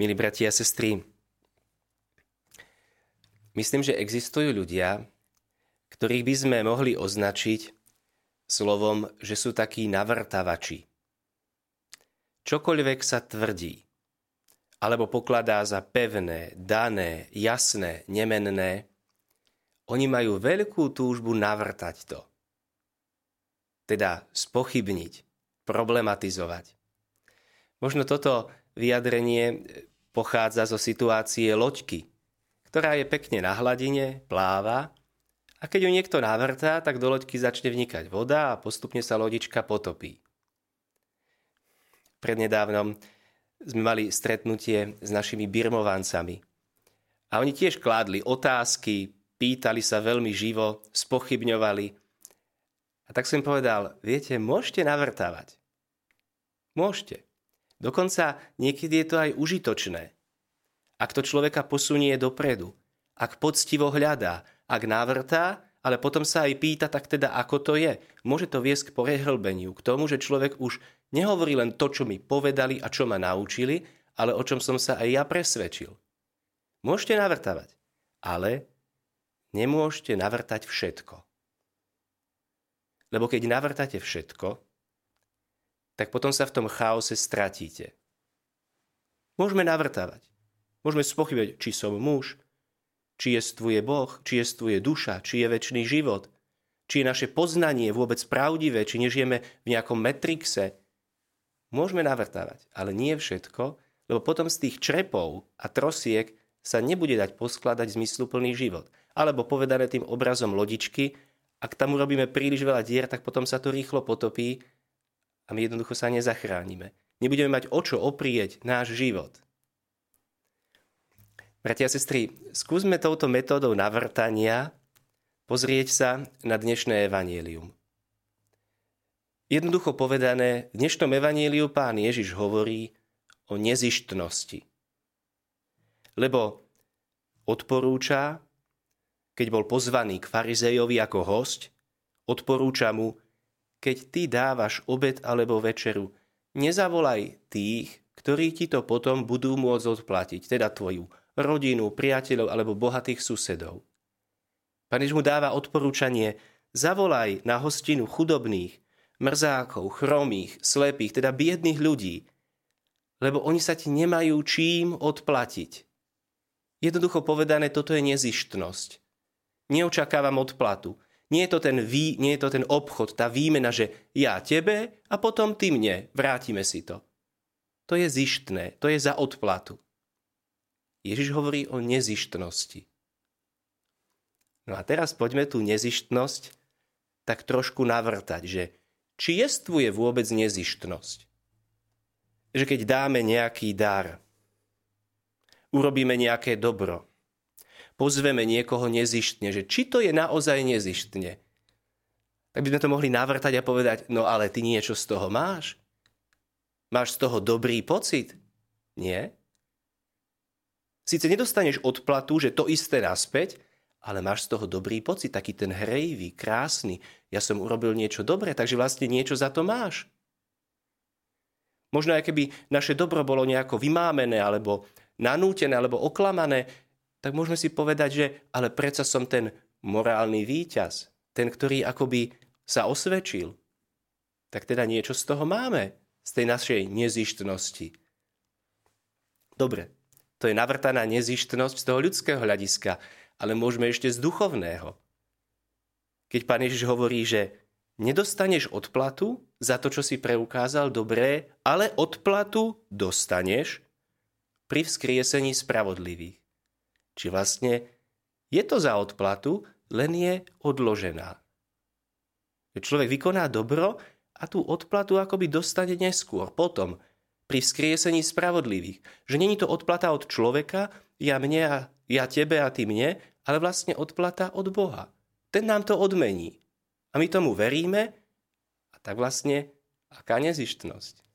Milí bratia a sestry, myslím, že existujú ľudia, ktorých by sme mohli označiť slovom, že sú takí navrtavači. Čokoľvek sa tvrdí, alebo pokladá za pevné, dané, jasné, nemenné, oni majú veľkú túžbu navrtať to. Teda spochybniť, problematizovať. Možno toto vyjadrenie pochádza zo situácie loďky, ktorá je pekne na hladine, pláva a keď ju niekto navrtá, tak do loďky začne vnikať voda a postupne sa lodička potopí. Prednedávnom sme mali stretnutie s našimi birmovancami. A oni tiež kládli otázky, pýtali sa veľmi živo, spochybňovali. A tak som im povedal, viete, môžete navrtávať. Môžete. Dokonca niekedy je to aj užitočné. Ak to človeka posunie dopredu, ak poctivo hľadá, ak navrtá, ale potom sa aj pýta, tak teda ako to je. Môže to viesť k prehlbeniu, k tomu, že človek už nehovorí len to, čo mi povedali a čo ma naučili, ale o čom som sa aj ja presvedčil. Môžete navrtávať, ale nemôžete navrtať všetko. Lebo keď navrtáte všetko, tak potom sa v tom chaose stratíte. Môžeme navrtávať. Môžeme spochybať, či som muž, či jestvuje Boh, či jestvuje duša, či je väčší život, či je naše poznanie vôbec pravdivé, či nežijeme v nejakom metrixe. Môžeme navrtávať, ale nie všetko, lebo potom z tých črepov a trosiek sa nebude dať poskladať zmysluplný život. Alebo povedané tým obrazom lodičky, ak tam urobíme príliš veľa dier, tak potom sa to rýchlo potopí a my jednoducho sa nezachránime. Nebudeme mať o čo oprieť náš život. Bratia a sestry, skúsme touto metódou navrtania pozrieť sa na dnešné evanielium. Jednoducho povedané, v dnešnom evaníliu pán Ježiš hovorí o nezištnosti. Lebo odporúča, keď bol pozvaný k farizejovi ako host, odporúča mu, keď ty dávaš obed alebo večeru, nezavolaj tých, ktorí ti to potom budú môcť odplatiť, teda tvoju rodinu, priateľov alebo bohatých susedov. Pán mu dáva odporúčanie, zavolaj na hostinu chudobných, mrzákov, chromých, slepých, teda biedných ľudí, lebo oni sa ti nemajú čím odplatiť. Jednoducho povedané, toto je nezištnosť. Neočakávam odplatu. Nie je to ten, vý, nie je to ten obchod, tá výmena, že ja tebe a potom ty mne, vrátime si to. To je zištné, to je za odplatu. Ježiš hovorí o nezištnosti. No a teraz poďme tú nezištnosť tak trošku navrtať, že či jestvuje vôbec nezištnosť. Že keď dáme nejaký dar, urobíme nejaké dobro, pozveme niekoho nezištne, že či to je naozaj nezištne, tak by sme to mohli navrtať a povedať, no ale ty niečo z toho máš? Máš z toho dobrý pocit? Nie? Sice nedostaneš odplatu, že to isté naspäť, ale máš z toho dobrý pocit, taký ten hrejvý, krásny. Ja som urobil niečo dobré, takže vlastne niečo za to máš. Možno aj keby naše dobro bolo nejako vymámené, alebo nanútené, alebo oklamané, tak môžeme si povedať, že ale predsa som ten morálny víťaz, ten, ktorý akoby sa osvedčil. Tak teda niečo z toho máme, z tej našej nezištnosti. Dobre, to je navrtaná nezištnosť z toho ľudského hľadiska, ale môžeme ešte z duchovného. Keď pán Ježiš hovorí, že nedostaneš odplatu za to, čo si preukázal dobré, ale odplatu dostaneš pri vzkriesení spravodlivých. Či vlastne je to za odplatu, len je odložená. Človek vykoná dobro a tú odplatu akoby dostane neskôr, potom, pri vzkriesení spravodlivých. Že není to odplata od človeka, ja mne a ja tebe a ty mne, ale vlastne odplata od Boha. Ten nám to odmení. A my tomu veríme a tak vlastne aká nezištnosť.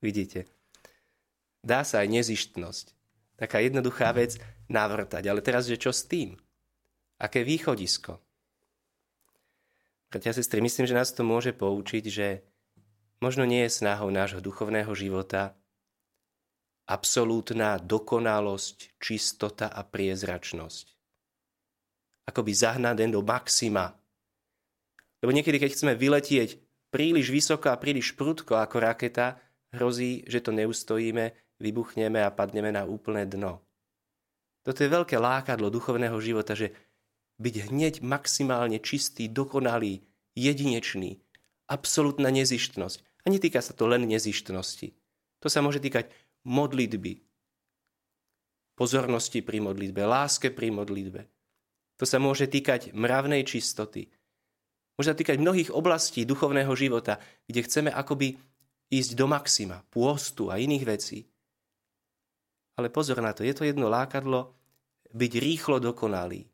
Vidíte, dá sa aj nezištnosť. Taká jednoduchá vec, navrtať. Ale teraz, že čo s tým? Aké východisko? Bratia sestry, myslím, že nás to môže poučiť, že možno nie je snahou nášho duchovného života, absolútna dokonalosť, čistota a priezračnosť. Akoby zahnané do maxima. Lebo niekedy, keď chceme vyletieť príliš vysoko a príliš prudko ako raketa, hrozí, že to neustojíme, vybuchneme a padneme na úplné dno. Toto je veľké lákadlo duchovného života, že byť hneď maximálne čistý, dokonalý, jedinečný, absolútna nezištnosť. A netýka sa to len nezištnosti. To sa môže týkať modlitby, pozornosti pri modlitbe, láske pri modlitbe. To sa môže týkať mravnej čistoty. Môže sa týkať mnohých oblastí duchovného života, kde chceme akoby ísť do maxima, pôstu a iných vecí. Ale pozor na to, je to jedno lákadlo byť rýchlo dokonalý,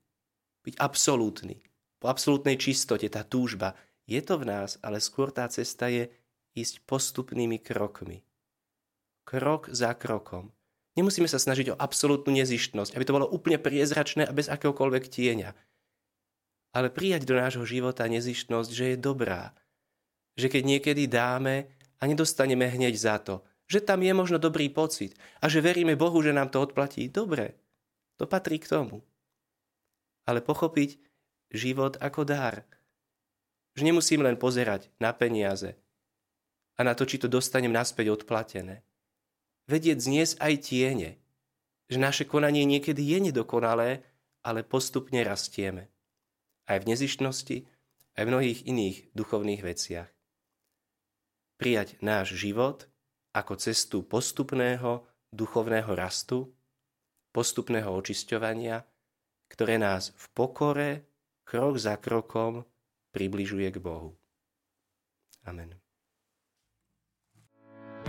byť absolútny, po absolútnej čistote, tá túžba. Je to v nás, ale skôr tá cesta je ísť postupnými krokmi krok za krokom. Nemusíme sa snažiť o absolútnu nezištnosť, aby to bolo úplne priezračné a bez akéhokoľvek tieňa. Ale prijať do nášho života nezištnosť, že je dobrá. Že keď niekedy dáme a nedostaneme hneď za to, že tam je možno dobrý pocit a že veríme Bohu, že nám to odplatí, dobre, to patrí k tomu. Ale pochopiť život ako dar. Že nemusím len pozerať na peniaze a na to, či to dostanem naspäť odplatené vedieť zniesť aj tiene, že naše konanie niekedy je nedokonalé, ale postupne rastieme. Aj v nezištnosti, aj v mnohých iných duchovných veciach. Prijať náš život ako cestu postupného duchovného rastu, postupného očisťovania, ktoré nás v pokore, krok za krokom, približuje k Bohu. Amen.